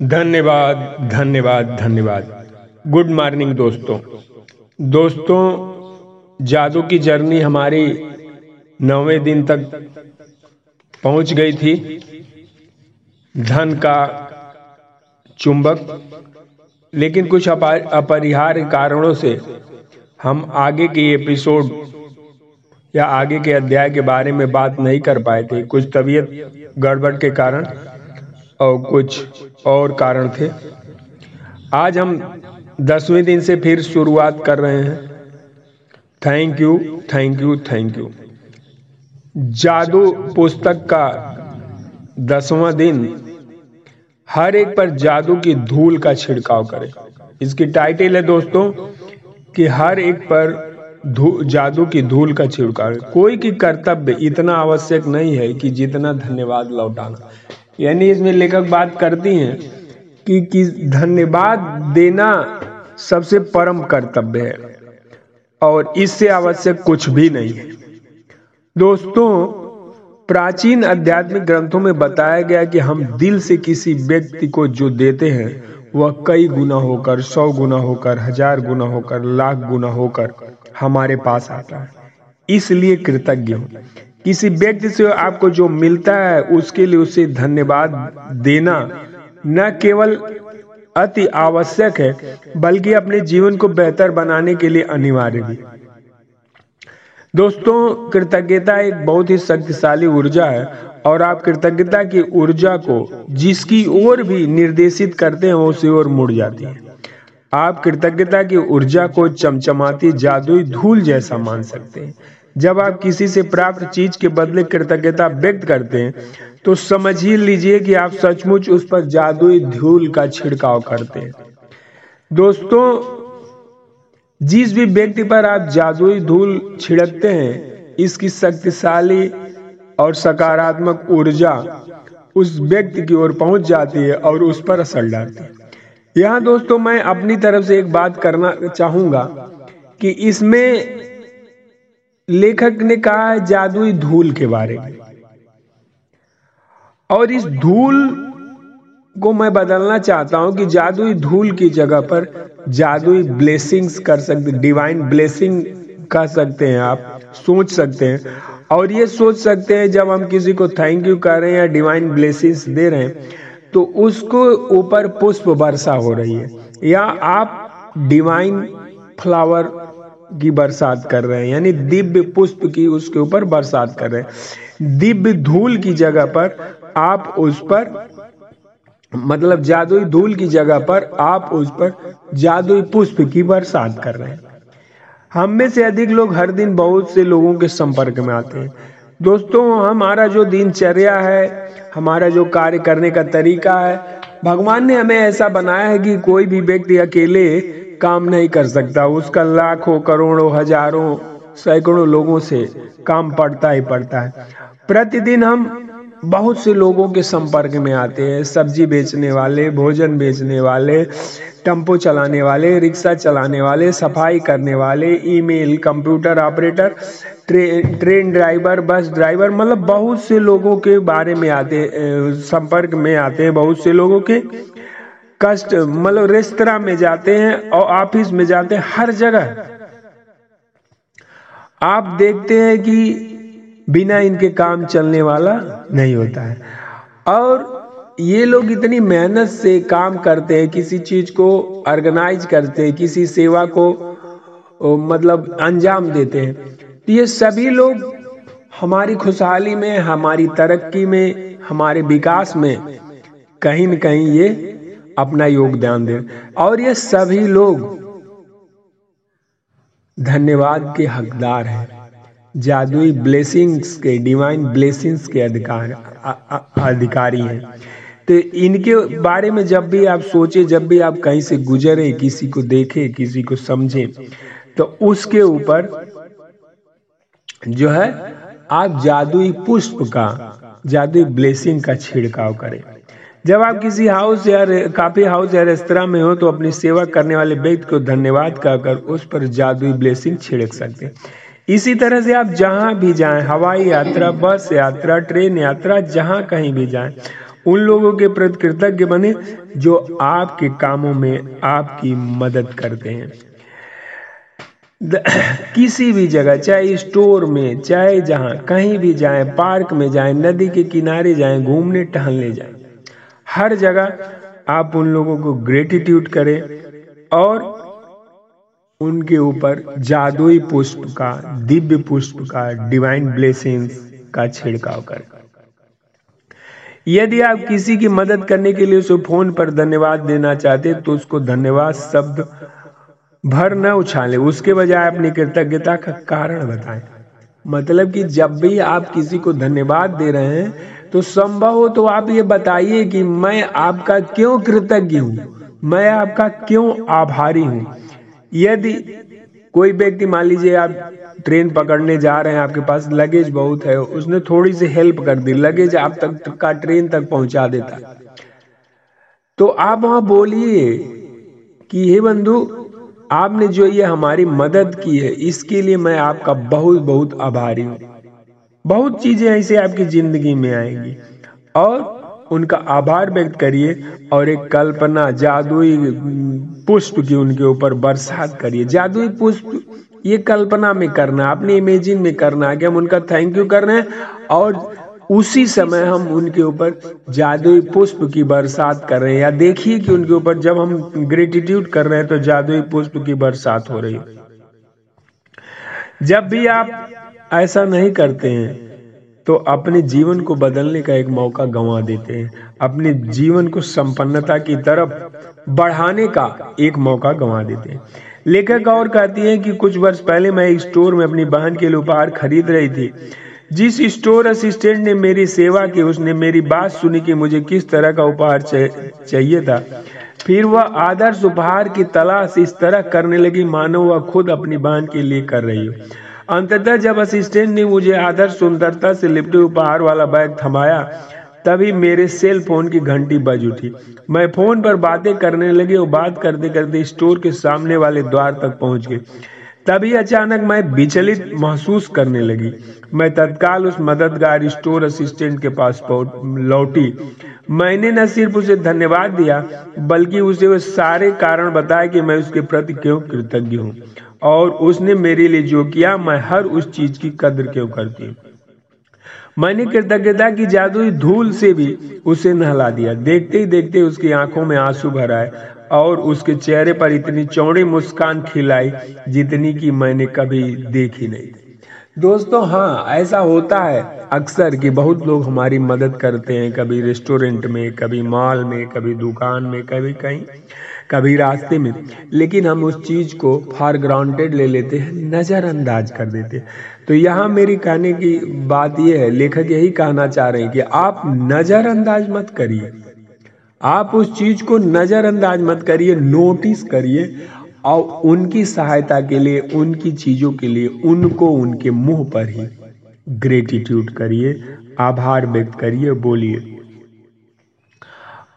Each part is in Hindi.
धन्यवाद धन्यवाद धन्यवाद। गुड मॉर्निंग दोस्तों। दोस्तों, जादू की जर्नी हमारी नौवें दिन तक पहुँच गई थी। धन का चुंबक। लेकिन कुछ अपरिहार्य कारणों से हम आगे के एपिसोड या आगे के अध्याय के बारे में बात नहीं कर पाए थे। कुछ तबीयत गड़बड़ के कारण और कुछ और कारण थे। आज हम दसवें दिन से फिर शुरुआत कर रहे हैं। Thank you thank you thank you जादू पुस्तक का दसवां दिन हर एक पर जादू की धूल का छिड़काव करें। इसकी टाइटल है दोस्तों, कि हर एक पर जादू की धूल का छिड़काव कोई की कर्तव्य इतना आवश्यक नहीं है कि जितना धन्यवाद लौटाना। यानी इसमें लेखक बात करती हैं कि, कि धन्यवाद देना सबसे परम कर्तव्य है और इससे आवश्यक कुछ भी नहीं है। दोस्तों प्राचीन आध्यात्मिक ग्रंथों में बताया गया कि हम दिल से किसी व्यक्ति को जो देते हैं वह कई गुना होकर सौ गुना होकर हज़ार गुना होकर लाख गुना होकर हमारे पास आता है। इसलिए कृतज्ञ हूँ। किसी व्यक्ति से आपको जो मिलता है, उसके लिए उसे धन्यवाद देना न केवल अति आवश्यक है, बल्कि अपने जीवन को बेहतर बनाने के लिए अनिवार्य भी। दोस्तों, कृतज्ञता एक बहुत ही शक्तिशाली ऊर्जा है, और आप कृतज्ञता की ऊर्जा को जिसकी ओर भी निर्देशित करते हैं, उसी ओर मुड़ जाती है। आप कृतज्ञता की ऊर्जा को चमचमाती जादुई धूल जैसा मान सकते हैं। जब आप किसी से प्राप्त चीज़ के बदले कृतज्ञता व्यक्त करते हैं तो समझ ही लीजिए कि आप सचमुच उस पर जादुई धूल का छिड़काव करते हैं। दोस्तों, जिस भी व्यक्ति पर आप जादुई धूल छिड़कते हैं, इसकी शक्तिशाली और सकारात्मक ऊर्जा उस व्यक्ति की ओर पहुँच जाती है और उस पर असर डालती है। यहाँ दोस्तों, मैं अपनी तरफ़ से एक बात करना चाहूँगा कि इसमें लेखक ने कहा है जादुई धूल के बारे में। और इस धूल को मैं बदलना चाहता हूँ कि जादुई धूल की जगह पर जादुई ब्लेसिंग्स कर सकते डिवाइन ब्लेसिंग कर सकते हैं आप, सोच सकते हैं। और ये सोच सकते हैं जब हम किसी को थैंक यू कर रहे हैं या डिवाइन ब्लेसिंग्स दे रहे हैं तो उसको ऊपर पुष्प वर्षा हो रही है। या आप डिवाइन फ्लावर की बरसात कर रहे हैं, यानी दिव्य पुष्प की उसके ऊपर बरसात कर रहे हैं। दिव्य धूल की जगह पर आप उस पर मतलब जादुई धूल की जगह पर आप उस पर जादुई पुष्प की बरसात कर रहे हैं। हम में से अधिक लोग हर दिन बहुत से लोगों के संपर्क में आते हैं। दोस्तों, हमारा जो दिनचर्या है, हमारा जो कार्य करने का तरीका है, भगवान ने हमें ऐसा बनाया है कि कोई भी व्यक्ति अकेले काम नहीं कर सकता। उसका लाखों करोड़ों हज़ारों सैकड़ों लोगों से काम पड़ता ही पड़ता है। प्रतिदिन हम बहुत से लोगों के संपर्क में आते हैं। सब्ज़ी बेचने वाले भोजन बेचने वाले टेंपो चलाने वाले रिक्शा चलाने वाले सफ़ाई करने वाले ईमेल कंप्यूटर ऑपरेटर ट्रे, ट्रेन ड्राइवर बस ड्राइवर मतलब बहुत से लोगों के बारे में आते संपर्क में आते हैं। बहुत से लोगों के कष्ट मतलब रेस्तरा में जाते हैं और ऑफ़िस में जाते हैं, हर जगह। आप देखते हैं कि बिना इनके काम चलने वाला नहीं होता है। और ये लोग इतनी मेहनत से काम करते हैं, किसी चीज़ को ऑर्गेनाइज करते हैं, किसी सेवा को मतलब अंजाम देते हैं। तो ये सभी लोग हमारी खुशहाली में, हमारी तरक्की में, हमारे विकास में कहीं न कहीं ये अपना योगदान दे। और ये सभी लोग धन्यवाद के हकदार हैं। जादुई ब्लेसिंग्स के डिवाइन ब्लेसिंग्स के अधिकार अधिकारी हैं। तो इनके बारे में जब भी आप सोचे, जब भी आप कहीं से गुजरे, किसी को देखे, किसी को समझे तो उसके ऊपर जो है, आप जादुई पुष्प का, जादुई ब्लेसिंग का छिड़काव करें। जब आप किसी हाउस या काफ़ी हाउस या रेस्तरा में हो तो अपनी सेवा करने वाले व्यक्ति को धन्यवाद कहकर उस पर जादुई ब्लेसिंग छिड़क सकते हैं। इसी तरह से आप जहाँ भी जाएँ, हवाई यात्रा, बस यात्रा, ट्रेन यात्रा, जहाँ कहीं भी जाएँ, उन लोगों के प्रति कृतज्ञ बने जो आपके कामों में आपकी मदद करते हैं। किसी भी जगह, चाहे स्टोर में, चाहे जहाँ, कहीं भी जाएँ पार्क में जाएँ, नदी के किनारे जाएँ, घूमने, टहलने जाएँ। हर जगह आप उन लोगों को ग्रेटिट्यूड करें और उनके ऊपर जादुई पुष्प का, दिव्य पुष्प का डिवाइन ब्लेसिंग्स का छिड़काव करें। यदि आप किसी की मदद करने के लिए उसे फ़ोन पर धन्यवाद देना चाहते तो उसको धन्यवाद शब्द भर न उछाले। उसके बजाय अपनी कृतज्ञता का कारण बताएँ। मतलब कि जब भी आप किसी को धन्यवाद दे रहे हैं तो संभव हो तो आप ये बताइए कि मैं आपका क्यों कृतज्ञ हूँ? मैं आपका क्यों आभारी हूँ? यदि कोई व्यक्ति, मान लीजिए आप ट्रेन पकड़ने जा रहे हैं, आपके पास लगेज बहुत है, उसने थोड़ी सी हेल्प कर दी, लगेज आप तक का ट्रेन तक पहुँचा देता। तो आप वहाँ बोलिए कि, हे बंधु, आपने जो ये हमारी मदद की है, इसके लिए मैं आपका बहुत बहुत आभारी हूँ। बहुत चीज़ें ऐसे आपकी ज़िंदगी में आएँगी। और उनका आभार व्यक्त करिए और एक कल्पना, जादुई पुष्प की उनके ऊपर बरसात करिए। जादुई पुष्प, ये कल्पना में करना अपने इमेजिन में करना कि हम उनका थैंक यू कर रहे हैं। और उसी समय हम उनके ऊपर जादुई पुष्प की बरसात कर रहे हैं। या देखिए कि उनके ऊपर जब हम ग्रेटिट्यूड कर रहे हैं तो जादुई पुष्प की बरसात हो रही है। जब भी आप ऐसा नहीं करते हैं। तो अपने जीवन को बदलने का एक मौका गंवा देते हैं। अपने जीवन को संपन्नता की तरफ़ बढ़ाने का एक मौका गंवा देते हैं। लेखक और कहती हैं कि कुछ वर्ष पहले मैं एक स्टोर में अपनी बहन के लिए उपहार खरीद रही थी। जिस स्टोर असिस्टेंट ने मेरी सेवा की, उसने मेरी बात सुनी कि मुझे किस तरह का उपहार चाहिए था। फिर वह आदर्श उपहार की तलाश इस तरह करने लगी, मानो वह खुद अपनी बहन के लिए कर रही हो। अंततः जब असिस्टेंट ने मुझे आदर्श सुंदरता से लिपटे उपहार वाला बैग थमाया, तभी मेरे सेल फ़ोन की घंटी बज उठी। मैं फ़ोन पर बातें करने लगी और बात करते करते स्टोर के सामने वाले द्वार तक पहुँच गई। तभी अचानक मैं विचलित महसूस करने लगी। मैं तत्काल उस मददगार स्टोर असिस्टेंट के पास लौटी। मैंने न सिर्फ़ उसे धन्यवाद दिया, बल्कि उसे वो सारे कारण बताए कि मैं उसके प्रति क्यों कृतज्ञ हूँ। और उसने मेरे लिए जो किया, मैं हर उस चीज़ की कदर क्यों करती हूँ? मैंने कृतज्ञता की जादुई धूल से भी उसे नहला दिया। देखते ही देखते उसकी आँखों में आँसू भर आए और उसके चेहरे पर इतनी चौड़ी मुस्कान खिलाई जितनी कि मैंने कभी देखी नहीं दोस्तों हाँ ऐसा होता है अक्सर कि बहुत लोग हमारी मदद करते हैं, कभी रेस्टोरेंट में, कभी मॉल में, कभी दुकान में, कभी कहीं, कभी रास्ते में। लेकिन हम उस चीज़ को फॉर ग्राउंडेड ले लेते हैं, नज़रअंदाज कर देते हैं। तो यहाँ मेरी कहने की बात यह है, लेखक यही कहना चाह रहे हैं कि आप नज़रअंदाज मत करिए। आप उस चीज़ को नज़रअंदाज मत करिए, नोटिस करिए। और उनकी सहायता के लिए, उनकी चीज़ों के लिए, उनको उनके मुँह पर ही ग्रेटिट्यूड करिए, आभार व्यक्त करिए, बोलिए।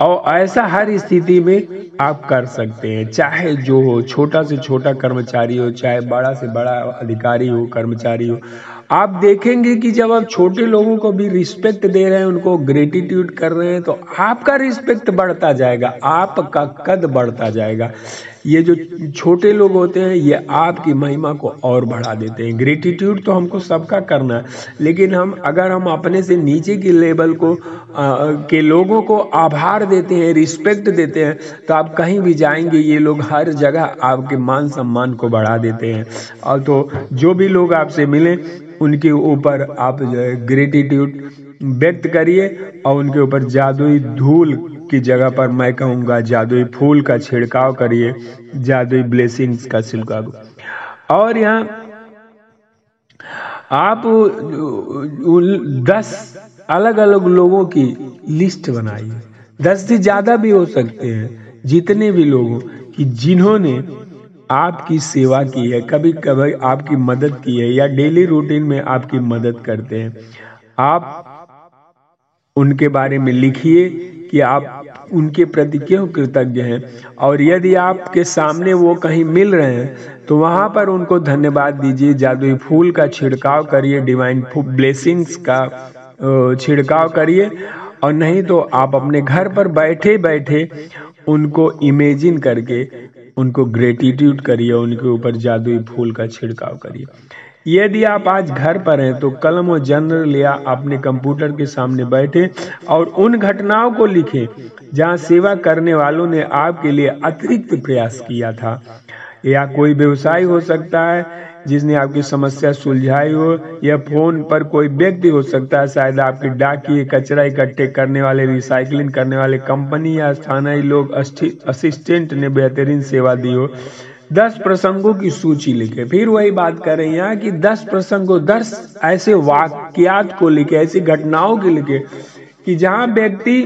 और ऐसा हर स्थिति में आप कर सकते हैं, चाहे जो हो, छोटा से छोटा कर्मचारी हो, चाहे बड़ा से बड़ा अधिकारी हो, कर्मचारी हो। आप देखेंगे कि जब आप छोटे लोगों को भी रिस्पेक्ट दे रहे हैं, उनको ग्रेटिट्यूड कर रहे हैं तो आपका रिस्पेक्ट बढ़ता जाएगा, आपका कद बढ़ता जाएगा। ये जो छोटे लोग होते हैं ये आपकी महिमा को और बढ़ा देते हैं। ग्रेटिट्यूड तो हमको सबका करना है। लेकिन हम अगर हम अपने से नीचे की लेवल को आ, के लोगों को आभार देते हैं रिस्पेक्ट देते हैं तो आप कहीं भी जाएँगे ये लोग हर जगह आपके मान सम्मान को बढ़ा देते हैं। और तो जो भी लोग आपसे मिलें उनके ऊपर आप जो है ग्रेटिट्यूड व्यक्त करिए और उनके ऊपर जादुई धूल की जगह पर मैं कहूँगा, जादुई फूल का छिड़काव करिए, जादुई ब्लेसिंग्स का छिड़काव। और यहाँ आप दस अलग अलग लोगों की लिस्ट बनाइए। दस से ज़्यादा भी हो सकते हैं, जितने भी लोगों की जिन्होंने आपकी सेवा की है कभी कभी आपकी मदद की है या डेली रूटीन में आपकी मदद करते हैं। आप उनके बारे में लिखिए कि आप उनके प्रति क्यों कृतज्ञ हैं। और यदि आपके सामने वो कहीं मिल रहे हैं तो वहाँ पर उनको धन्यवाद दीजिए। जादुई फूल का छिड़काव करिए डिवाइन ब्लेसिंग्स का छिड़काव करिए। और नहीं तो आप अपने घर पर बैठे बैठे उनको इमेजिन करके उनको ग्रेटिट्यूड करिए, उनके ऊपर जादुई फूल का छिड़काव करिए। यदि आप आज घर पर हैं तो कलम और जनरल या अपने कंप्यूटर के सामने बैठे और उन घटनाओं को लिखें, जहाँ सेवा करने वालों ने आपके लिए अतिरिक्त प्रयास किया था। या कोई व्यवसाय हो सकता है, जिसने आपकी समस्या सुलझाई हो, या फ़ोन पर कोई व्यक्ति हो सकता है, शायद आपकी डाकिए, कचरा इकट्ठे करने वाले रिसाइकलिंग करने वाले कंपनी या स्थानीय लोग असिस्टेंट ने बेहतरीन सेवा दी हो। दस प्रसंगों की सूची लिखे। फिर वही बात कर रहे हैं यहाँ कि दस प्रसंगों, दस ऐसे वाक्यात को लिखे, ऐसी घटनाओं के लिखे कि जहाँ व्यक्ति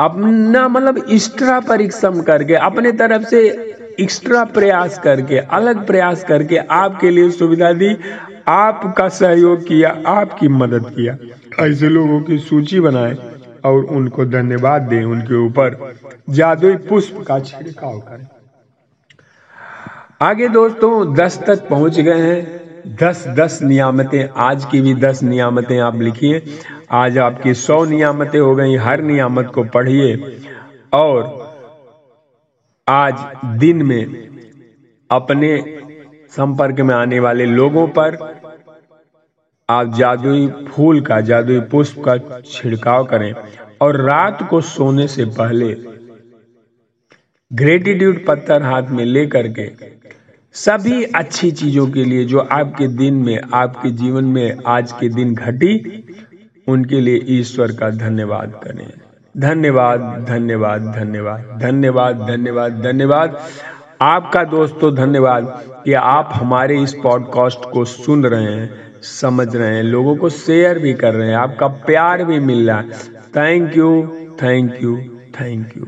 अपना मतलब एक्स्ट्रा परिश्रम करके, अपने तरफ़ से एक्स्ट्रा प्रयास करके, अलग प्रयास करके आपके लिए सुविधा दी, आपका सहयोग किया, आपकी मदद किया। ऐसे लोगों की सूची बनाए और उनको धन्यवाद दें उनके ऊपर। जादुई पुष्प का छिड़काव करें। आगे दोस्तों, दस तक पहुँच गए हैं। दस दस नियामतें, आज की भी दस नियामतें आप लिखिए। आज आपकी सौ नियामतें हो गई, हर नियामत को पढ़िए। और आज दिन में अपने संपर्क में आने वाले लोगों पर आप जादुई फूल का, जादुई पुष्प का छिड़काव करें। और रात को सोने से पहले ग्रेटिट्यूड पत्थर हाथ में लेकर के सभी अच्छी चीज़ों के लिए जो आपके दिन में आपके जीवन में आज के दिन घटी उनके लिए ईश्वर का धन्यवाद करें। धन्यवाद धन्यवाद धन्यवाद धन्यवाद धन्यवाद धन्यवाद। आपका दोस्तों धन्यवाद कि आप हमारे इस पॉडकास्ट को सुन रहे हैं समझ रहे हैं लोगों को शेयर भी कर रहे हैं आपका प्यार भी मिल रहा है। Thank you thank you thank you